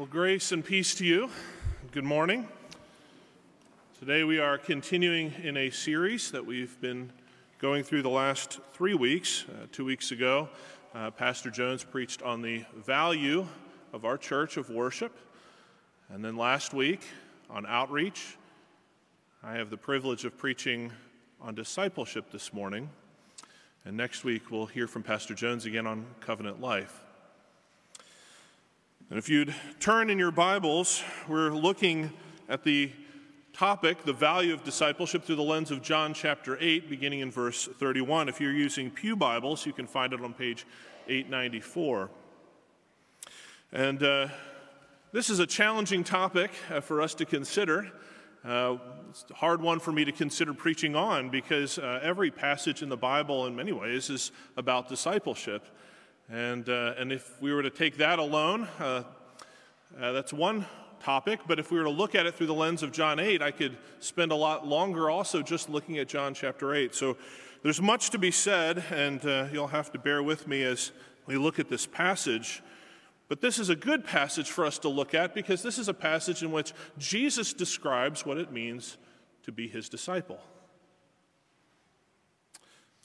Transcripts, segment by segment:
Well, grace and peace to you. Good morning. Today we are continuing in a series that we've been going through the last three weeks. Uh, two weeks ago, uh, Pastor Jones preached on the value of our church of worship. And then last week on outreach, I have the privilege of preaching on discipleship this morning. And next week, we'll hear from Pastor Jones again on covenant life. And if you'd turn in your Bibles, we're looking at the topic, the value of discipleship, through the lens of John chapter 8, beginning in verse 31. If you're using Pew Bibles, you can find it on page 894. And uh, this is a challenging topic uh, for us to consider. Uh, it's a hard one for me to consider preaching on because uh, every passage in the Bible, in many ways, is about discipleship. And, uh, and if we were to take that alone, uh, uh, that's one topic. But if we were to look at it through the lens of John 8, I could spend a lot longer also just looking at John chapter 8. So there's much to be said, and uh, you'll have to bear with me as we look at this passage. But this is a good passage for us to look at because this is a passage in which Jesus describes what it means to be his disciple.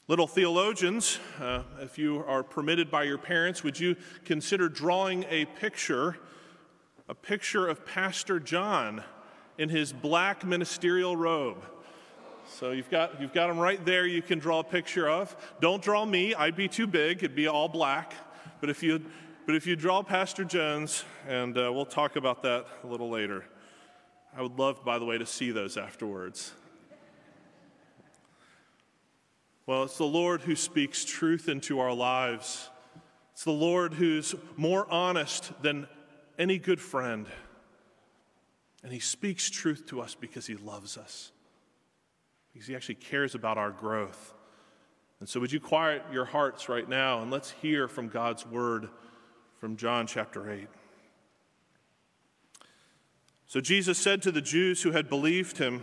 Little theologians, uh, if you are permitted by your parents, would you consider drawing a picture, a picture of Pastor John in his black ministerial robe? So you've got, you've got him right there you can draw a picture of. Don't draw me, I'd be too big, it'd be all black. But if you, but if you draw Pastor Jones, and uh, we'll talk about that a little later. I would love, by the way, to see those afterwards. Well, it's the Lord who speaks truth into our lives. It's the Lord who's more honest than any good friend. And He speaks truth to us because He loves us, because He actually cares about our growth. And so, would you quiet your hearts right now and let's hear from God's word from John chapter 8. So, Jesus said to the Jews who had believed Him,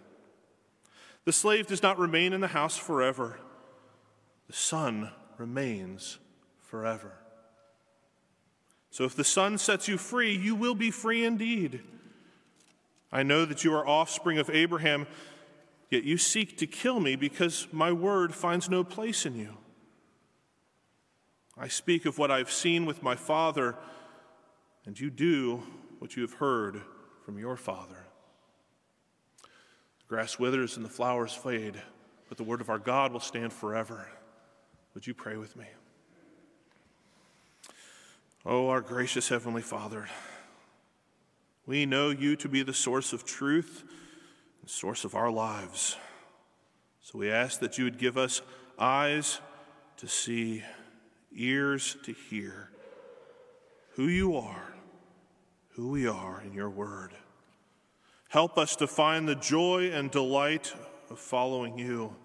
The slave does not remain in the house forever, the Son remains forever. So if the Son sets you free, you will be free indeed. I know that you are offspring of Abraham, yet you seek to kill me because my word finds no place in you. I speak of what I've seen with my Father, and you do what you have heard from your Father grass withers and the flowers fade, but the word of our God will stand forever. Would you pray with me? Oh, our gracious Heavenly Father, we know you to be the source of truth and source of our lives. So we ask that you would give us eyes to see, ears to hear who you are, who we are in your word. Help us to find the joy and delight of following you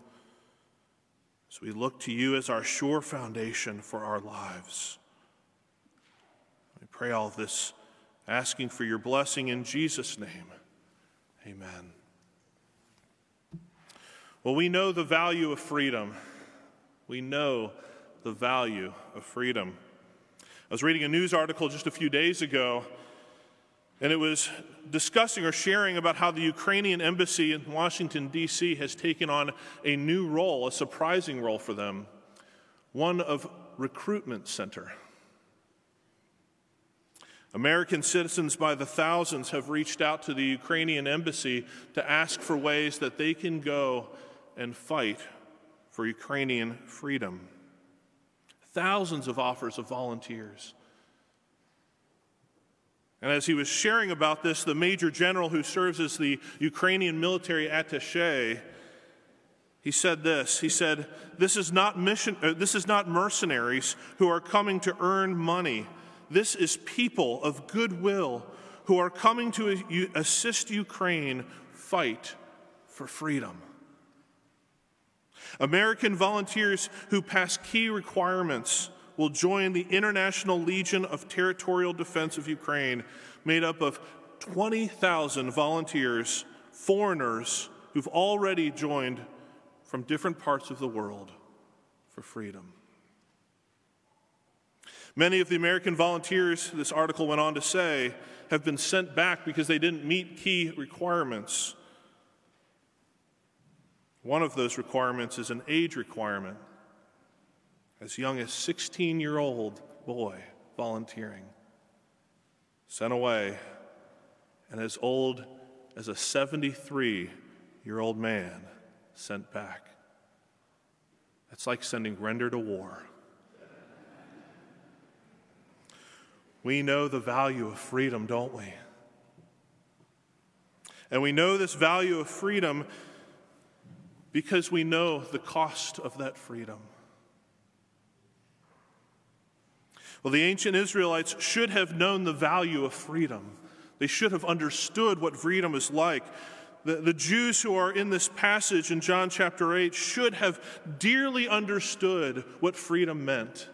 as we look to you as our sure foundation for our lives. We pray all this, asking for your blessing in Jesus' name. Amen. Well, we know the value of freedom. We know the value of freedom. I was reading a news article just a few days ago and it was discussing or sharing about how the Ukrainian embassy in Washington, D.C. has taken on a new role, a surprising role for them, one of recruitment center. American citizens by the thousands have reached out to the Ukrainian embassy to ask for ways that they can go and fight for Ukrainian freedom. Thousands of offers of volunteers. And as he was sharing about this, the major general who serves as the Ukrainian military attache, he said this. He said, "This is not mission uh, this is not mercenaries who are coming to earn money. This is people of goodwill who are coming to assist Ukraine fight for freedom. American volunteers who pass key requirements will join the International Legion of Territorial Defense of Ukraine, made up of 20,000 volunteers, foreigners who've already joined from different parts of the world for freedom. Many of the American volunteers, this article went on to say, have been sent back because they didn't meet key requirements. One of those requirements is an age requirement. As young as 16 year old boy volunteering, sent away, and as old as a 73 year old man sent back. That's like sending Render to war. We know the value of freedom, don't we? And we know this value of freedom because we know the cost of that freedom. Well, the ancient Israelites should have known the value of freedom. They should have understood what freedom is like. The, the Jews who are in this passage in John chapter 8 should have dearly understood what freedom meant.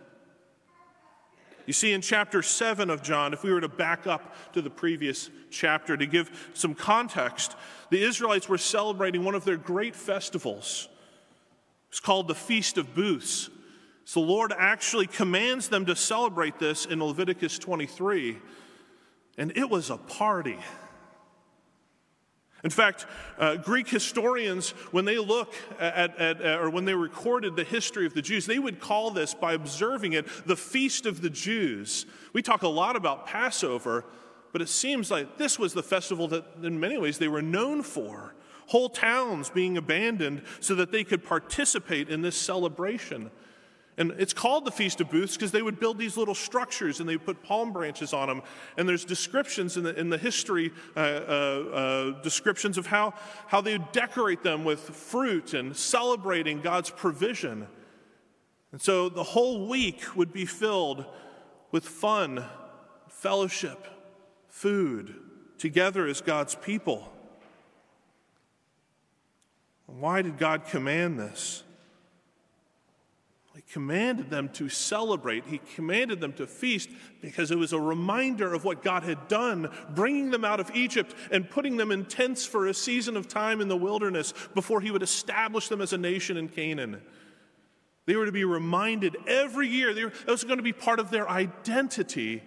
You see, in chapter 7 of John, if we were to back up to the previous chapter to give some context, the Israelites were celebrating one of their great festivals. It's called the Feast of Booths. So the Lord actually commands them to celebrate this in Leviticus 23. And it was a party. In fact, uh, Greek historians, when they look at, at, at, or when they recorded the history of the Jews, they would call this, by observing it, the Feast of the Jews. We talk a lot about Passover, but it seems like this was the festival that, in many ways, they were known for. Whole towns being abandoned so that they could participate in this celebration. And it's called the Feast of Booths because they would build these little structures and they would put palm branches on them. And there's descriptions in the, in the history, uh, uh, uh, descriptions of how, how they would decorate them with fruit and celebrating God's provision. And so the whole week would be filled with fun, fellowship, food, together as God's people. Why did God command this? Commanded them to celebrate. He commanded them to feast because it was a reminder of what God had done, bringing them out of Egypt and putting them in tents for a season of time in the wilderness before He would establish them as a nation in Canaan. They were to be reminded every year, were, that was going to be part of their identity,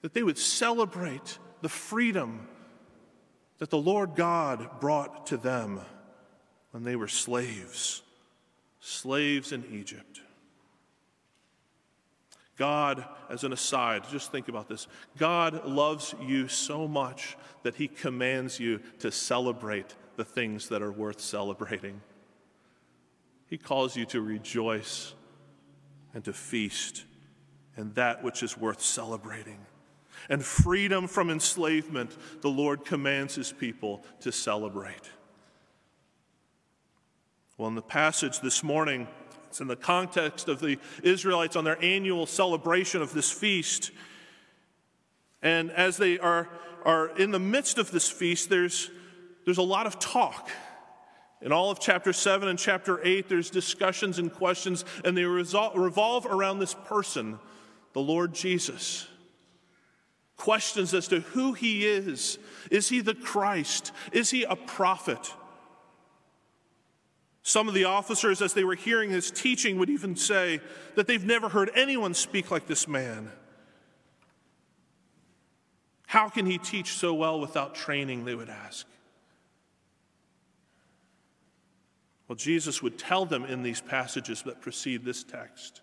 that they would celebrate the freedom that the Lord God brought to them when they were slaves, slaves in Egypt. God, as an aside, just think about this. God loves you so much that he commands you to celebrate the things that are worth celebrating. He calls you to rejoice and to feast and that which is worth celebrating. And freedom from enslavement, the Lord commands his people to celebrate. Well, in the passage this morning, it's in the context of the Israelites on their annual celebration of this feast. And as they are, are in the midst of this feast, there's, there's a lot of talk. In all of chapter 7 and chapter 8, there's discussions and questions, and they revolve around this person, the Lord Jesus. Questions as to who he is. Is he the Christ? Is he a prophet? Some of the officers, as they were hearing his teaching, would even say that they've never heard anyone speak like this man. How can he teach so well without training? They would ask. Well, Jesus would tell them in these passages that precede this text.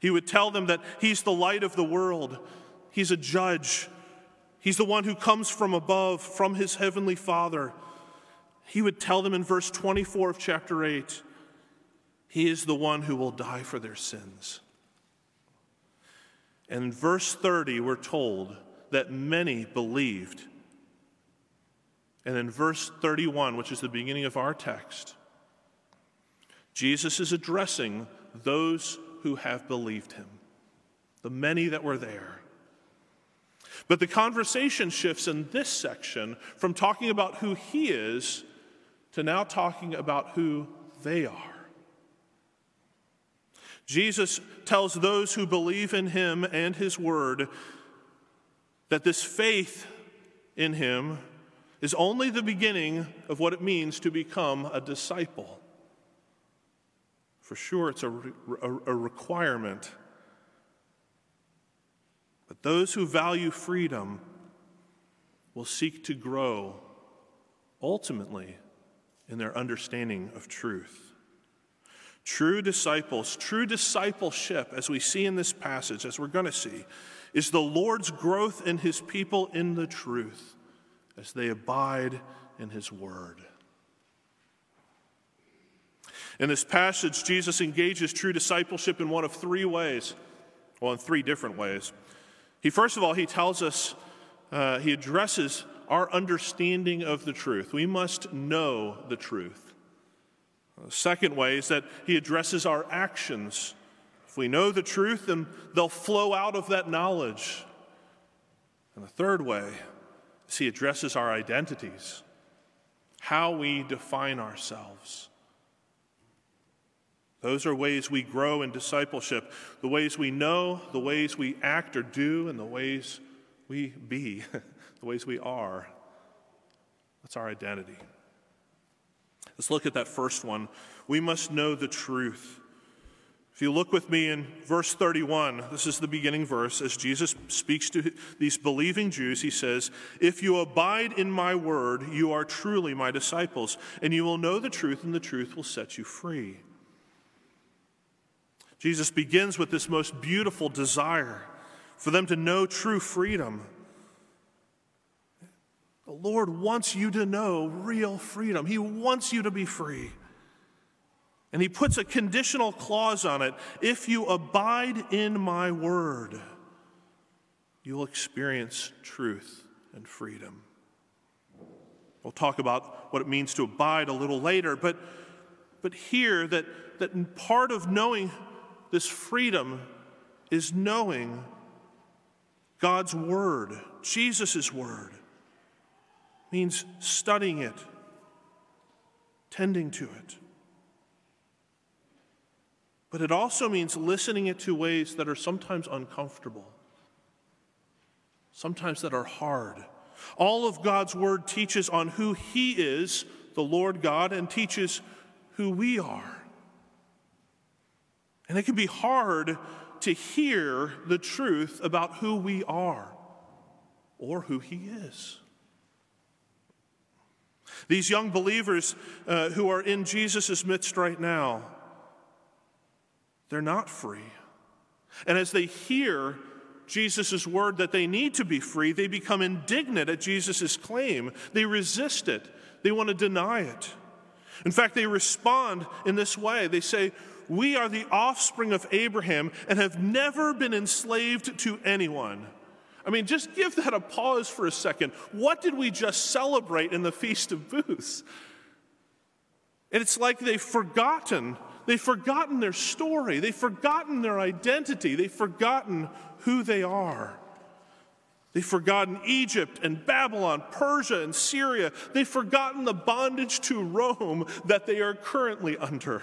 He would tell them that he's the light of the world, he's a judge, he's the one who comes from above, from his heavenly Father he would tell them in verse 24 of chapter 8, He is the one who will die for their sins. And in verse 30, we're told that many believed. And in verse 31, which is the beginning of our text, Jesus is addressing those who have believed him, the many that were there. But the conversation shifts in this section from talking about who he is to now talking about who they are. Jesus tells those who believe in him and his word that this faith in him is only the beginning of what it means to become a disciple. For sure, it's a, a, requirement but those who value freedom will seek to grow ultimately in their understanding of truth. True disciples, true discipleship, as we see in this passage, as we're going to see, is the Lord's growth in his people in the truth as they abide in his word. In this passage, Jesus engages true discipleship in one of three ways, well, in three different ways. He, first of all, he tells us, uh, he addresses our understanding of the truth. We must know the truth. The second way is that he addresses our actions. If we know the truth, then they'll flow out of that knowledge. And the third way is he addresses our identities, how we define ourselves. Those are ways we grow in discipleship the ways we know, the ways we act or do, and the ways we be, the ways we are. That's our identity. Let's look at that first one. We must know the truth. If you look with me in verse 31, this is the beginning verse, as Jesus speaks to these believing Jews, he says, If you abide in my word, you are truly my disciples, and you will know the truth, and the truth will set you free. Jesus begins with this most beautiful desire for them to know true freedom. The Lord wants you to know real freedom, He wants you to be free. And He puts a conditional clause on it if you abide in my word, you'll experience truth and freedom. We'll talk about what it means to abide a little later, but, but here, that, that part of knowing this freedom is knowing God's Word, Jesus' Word. means studying it, tending to it. But it also means listening it to ways that are sometimes uncomfortable, sometimes that are hard. All of God's Word teaches on who He is, the Lord God, and teaches who we are. And it can be hard to hear the truth about who we are or who He is. These young believers uh, who are in Jesus' midst right now, they're not free. And as they hear Jesus' word that they need to be free, they become indignant at Jesus' claim. They resist it, they want to deny it. In fact, they respond in this way they say, we are the offspring of Abraham and have never been enslaved to anyone. I mean, just give that a pause for a second. What did we just celebrate in the Feast of Booths? And it's like they've forgotten. They've forgotten their story. They've forgotten their identity. They've forgotten who they are. They've forgotten Egypt and Babylon, Persia and Syria. They've forgotten the bondage to Rome that they are currently under.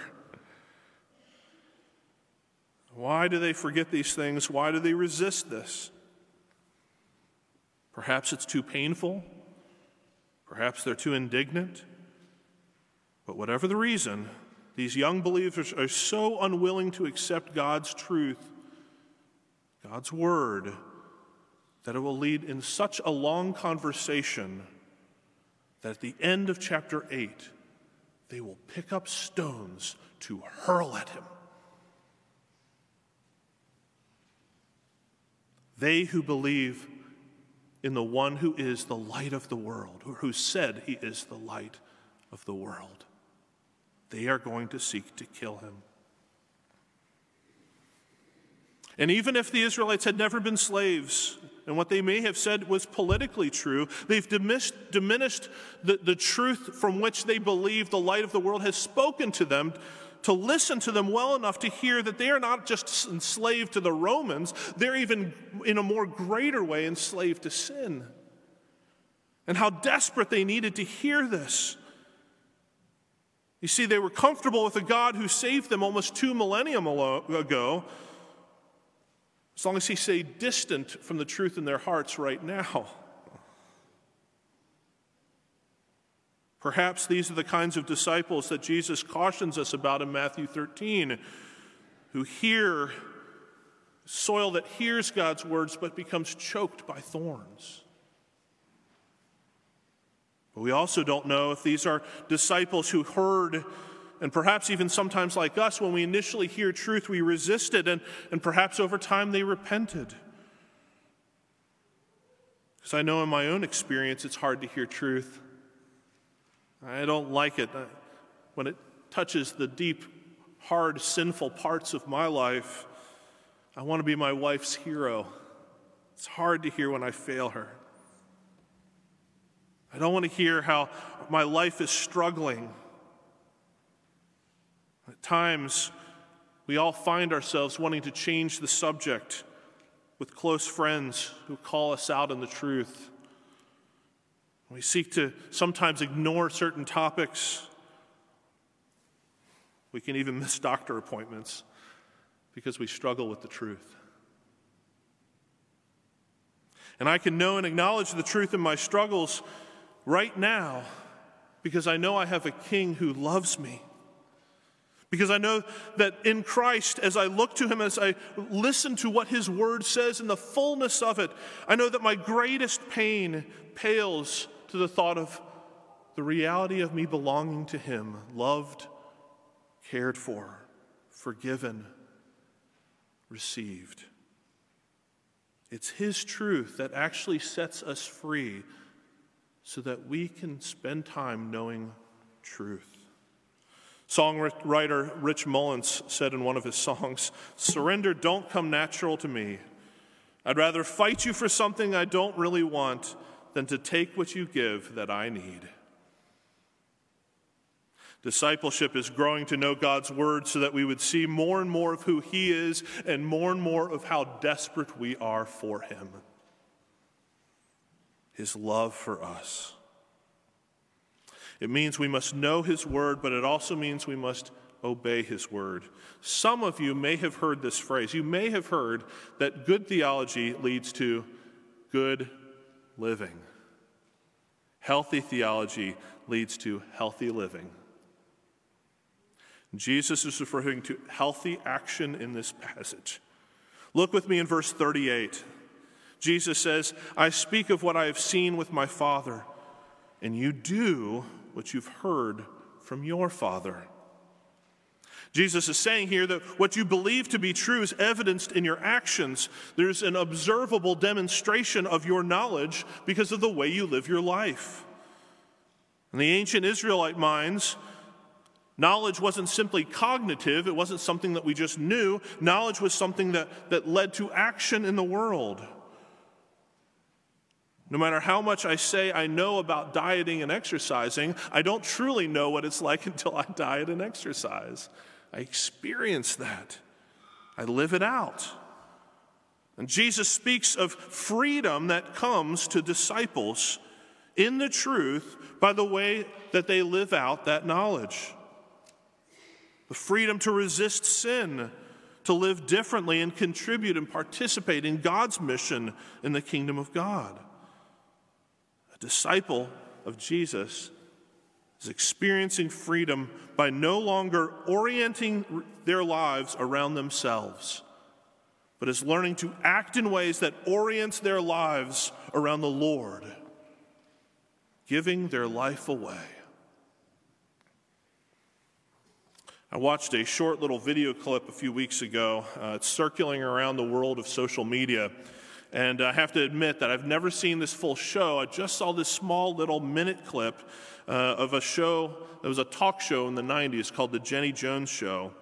Why do they forget these things? Why do they resist this? Perhaps it's too painful. Perhaps they're too indignant. But whatever the reason, these young believers are so unwilling to accept God's truth, God's word, that it will lead in such a long conversation that at the end of chapter 8, they will pick up stones to hurl at him. They who believe in the one who is the light of the world, or who said he is the light of the world, they are going to seek to kill him. And even if the Israelites had never been slaves, and what they may have said was politically true, they've diminished, diminished the, the truth from which they believe the light of the world has spoken to them to listen to them well enough to hear that they are not just enslaved to the Romans, they're even in a more greater way enslaved to sin. And how desperate they needed to hear this. You see, they were comfortable with a God who saved them almost two millennium ago, as long as He stayed distant from the truth in their hearts right now. Perhaps these are the kinds of disciples that Jesus cautions us about in Matthew 13, who hear soil that hears God's words but becomes choked by thorns. But we also don't know if these are disciples who heard, and perhaps even sometimes like us, when we initially hear truth, we resist it, and, and perhaps over time they repented. Because I know in my own experience it's hard to hear truth. I don't like it uh, when it touches the deep, hard, sinful parts of my life. I want to be my wife's hero. It's hard to hear when I fail her. I don't want to hear how my life is struggling. At times, we all find ourselves wanting to change the subject with close friends who call us out on the truth. We seek to sometimes ignore certain topics. We can even miss doctor appointments because we struggle with the truth. And I can know and acknowledge the truth in my struggles right now because I know I have a king who loves me. Because I know that in Christ, as I look to him, as I listen to what his word says in the fullness of it, I know that my greatest pain pales to the thought of the reality of me belonging to Him, loved, cared for, forgiven, received. It's His truth that actually sets us free so that we can spend time knowing truth. Songwriter Rich Mullins said in one of his songs Surrender don't come natural to me. I'd rather fight you for something I don't really want than to take what you give that I need. Discipleship is growing to know God's word so that we would see more and more of who He is and more and more of how desperate we are for Him. His love for us. It means we must know His word, but it also means we must obey His word. Some of you may have heard this phrase. You may have heard that good theology leads to good living. Healthy theology leads to healthy living. Jesus is referring to healthy action in this passage. Look with me in verse 38. Jesus says, I speak of what I have seen with my Father, and you do what you've heard from your Father. Jesus is saying here that what you believe to be true is evidenced in your actions. There's an observable demonstration of your knowledge because of the way you live your life. In the ancient Israelite minds, knowledge wasn't simply cognitive, it wasn't something that we just knew. Knowledge was something that, that led to action in the world. No matter how much I say I know about dieting and exercising, I don't truly know what it's like until I diet and exercise. I experience that, I live it out. And Jesus speaks of freedom that comes to disciples in the truth by the way that they live out that knowledge. The freedom to resist sin, to live differently and contribute and participate in God's mission in the kingdom of God. Disciple of Jesus is experiencing freedom by no longer orienting their lives around themselves, but is learning to act in ways that orients their lives around the Lord, giving their life away. I watched a short little video clip a few weeks ago. Uh, it's circulating around the world of social media. And I have to admit that I've never seen this full show. I just saw this small little minute clip uh, of a show that was a talk show in the 90s called The Jenny Jones Show.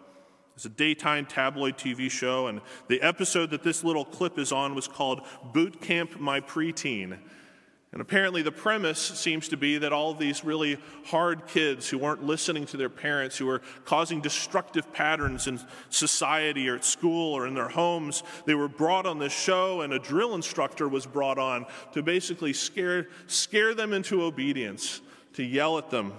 It's a daytime tabloid TV show, and the episode that this little clip is on was called Boot Camp My Preteen. And apparently, the premise seems to be that all these really hard kids who weren't listening to their parents, who were causing destructive patterns in society or at school or in their homes, they were brought on this show, and a drill instructor was brought on to basically scare, scare them into obedience, to yell at them.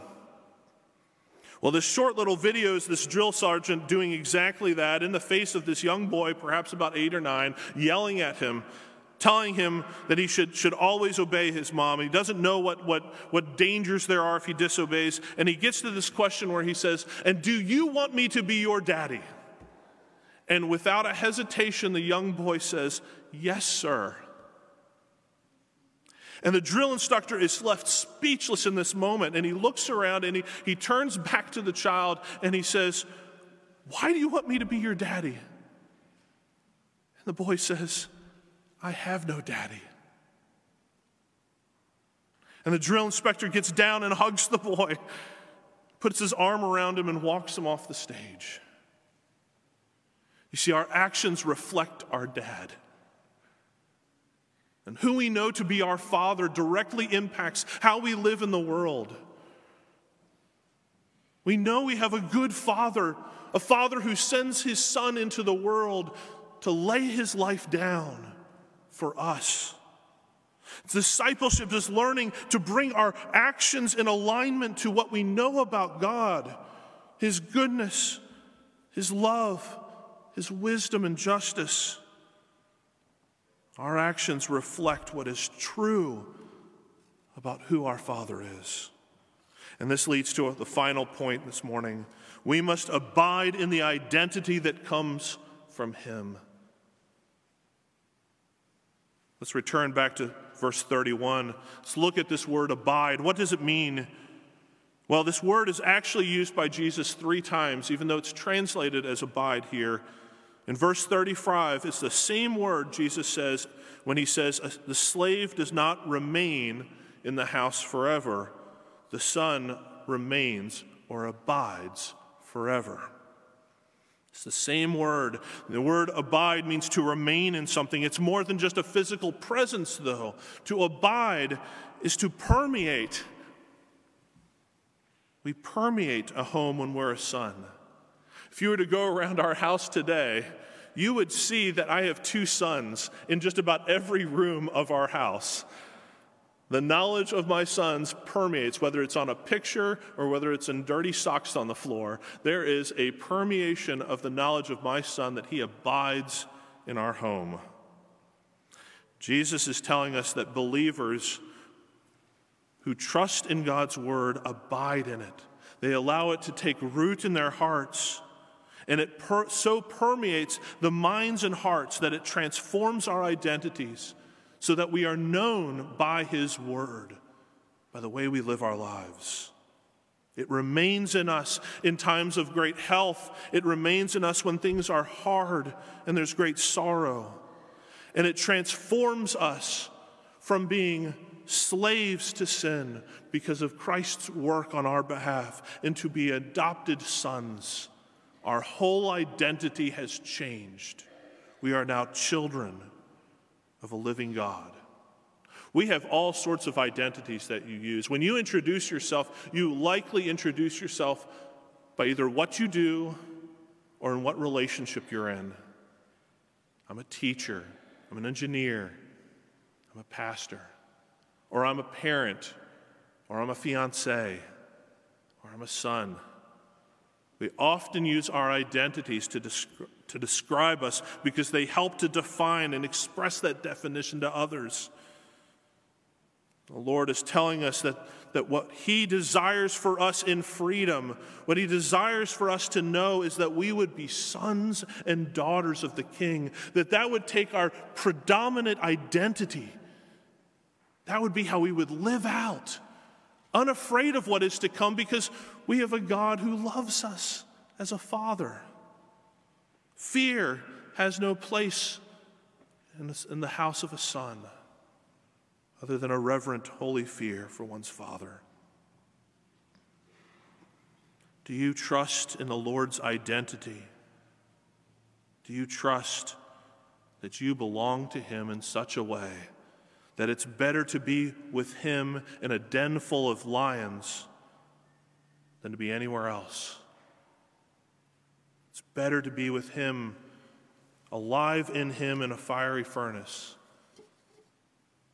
Well, this short little video is this drill sergeant doing exactly that in the face of this young boy, perhaps about eight or nine, yelling at him telling him that he should, should always obey his mom. He doesn't know what, what, what dangers there are if he disobeys. And he gets to this question where he says, And do you want me to be your daddy? And without a hesitation, the young boy says, Yes, sir. And the drill instructor is left speechless in this moment. And he looks around and he, he turns back to the child and he says, Why do you want me to be your daddy? And the boy says, I have no daddy. And the drill inspector gets down and hugs the boy, puts his arm around him, and walks him off the stage. You see, our actions reflect our dad. And who we know to be our father directly impacts how we live in the world. We know we have a good father, a father who sends his son into the world to lay his life down for us. Discipleship is learning to bring our actions in alignment to what we know about God, His goodness, His love, His wisdom, and justice. Our actions reflect what is true about who our Father is. And this leads to the final point this morning. We must abide in the identity that comes from Him. Let's return back to verse 31. Let's look at this word abide. What does it mean? Well, this word is actually used by Jesus three times, even though it's translated as abide here. In verse 35, it's the same word Jesus says when he says, The slave does not remain in the house forever, the son remains or abides forever. It's the same word. The word abide means to remain in something. It's more than just a physical presence, though. To abide is to permeate. We permeate a home when we're a son. If you were to go around our house today, you would see that I have two sons in just about every room of our house. The knowledge of my sons permeates, whether it's on a picture or whether it's in dirty socks on the floor. There is a permeation of the knowledge of my son that he abides in our home. Jesus is telling us that believers who trust in God's word abide in it. They allow it to take root in their hearts. And it per- so permeates the minds and hearts that it transforms our identities so that we are known by His Word, by the way we live our lives. It remains in us in times of great health. It remains in us when things are hard and there's great sorrow. And it transforms us from being slaves to sin because of Christ's work on our behalf into be adopted sons. Our whole identity has changed. We are now children of a living God. We have all sorts of identities that you use. When you introduce yourself, you likely introduce yourself by either what you do or in what relationship you're in. I'm a teacher, I'm an engineer, I'm a pastor, or I'm a parent, or I'm a fiance, or I'm a son. We often use our identities to, descri- to describe us because they help to define and express that definition to others. The Lord is telling us that, that what He desires for us in freedom, what He desires for us to know is that we would be sons and daughters of the King, that that would take our predominant identity. That would be how we would live out unafraid of what is to come because we have a God who loves us as a father. Fear has no place in the house of a son other than a reverent, holy fear for one's father. Do you trust in the Lord's identity? Do you trust that you belong to Him in such a way that it's better to be with him in a den full of lions than to be anywhere else. It's better to be with him, alive in him in a fiery furnace,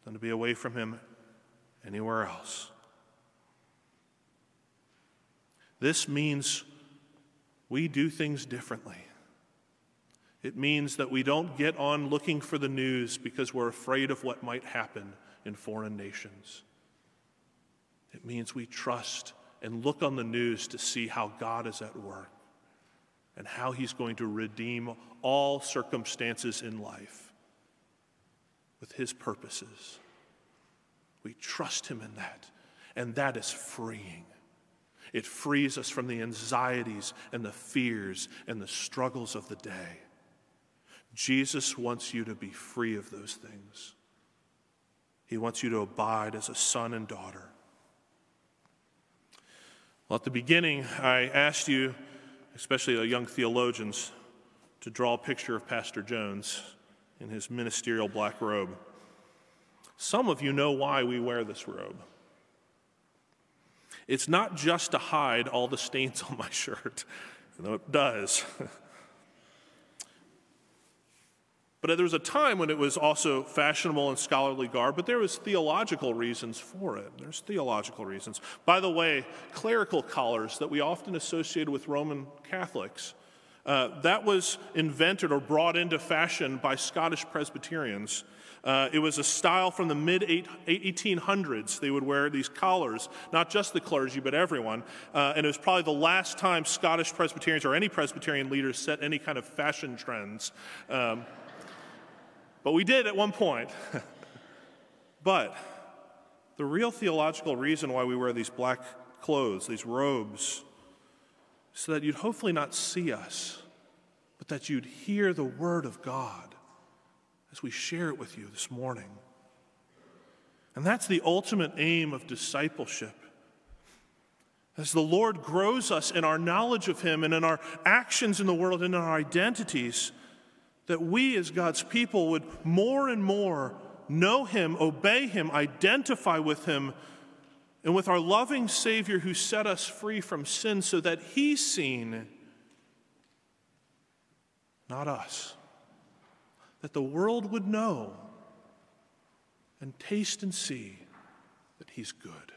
than to be away from him anywhere else. This means we do things differently. It means that we don't get on looking for the news because we're afraid of what might happen in foreign nations. It means we trust and look on the news to see how God is at work and how He's going to redeem all circumstances in life with His purposes. We trust Him in that, and that is freeing. It frees us from the anxieties and the fears and the struggles of the day. Jesus wants you to be free of those things. He wants you to abide as a son and daughter. Well, at the beginning, I asked you, especially young theologians, to draw a picture of Pastor Jones in his ministerial black robe. Some of you know why we wear this robe. It's not just to hide all the stains on my shirt, though it does. But there was a time when it was also fashionable and scholarly garb, but there was theological reasons for it. There's theological reasons. By the way, clerical collars that we often associated with Roman Catholics, uh, that was invented or brought into fashion by Scottish Presbyterians. Uh, it was a style from the mid 1800s. They would wear these collars, not just the clergy, but everyone. Uh, and it was probably the last time Scottish Presbyterians or any Presbyterian leaders set any kind of fashion trends. Um, but we did at one point. but the real theological reason why we wear these black clothes, these robes, so that you'd hopefully not see us, but that you'd hear the word of God as we share it with you this morning. And that's the ultimate aim of discipleship. As the Lord grows us in our knowledge of Him and in our actions in the world and in our identities, that we as God's people would more and more know Him, obey Him, identify with Him, and with our loving Savior who set us free from sin so that He's seen, not us. That the world would know and taste and see that He's good,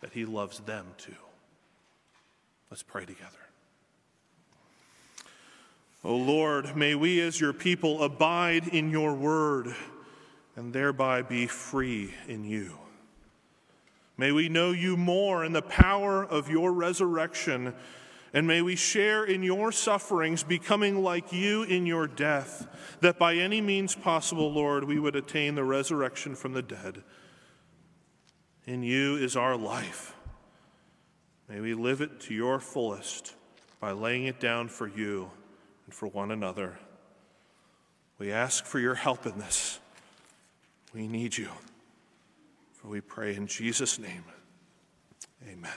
that He loves them too. Let's pray together. O Lord, may we as your people abide in your word and thereby be free in you. May we know you more in the power of your resurrection, and may we share in your sufferings, becoming like you in your death, that by any means possible, Lord, we would attain the resurrection from the dead. In you is our life. May we live it to your fullest by laying it down for you for one another. We ask for your help in this. We need you. For we pray in Jesus' name. Amen.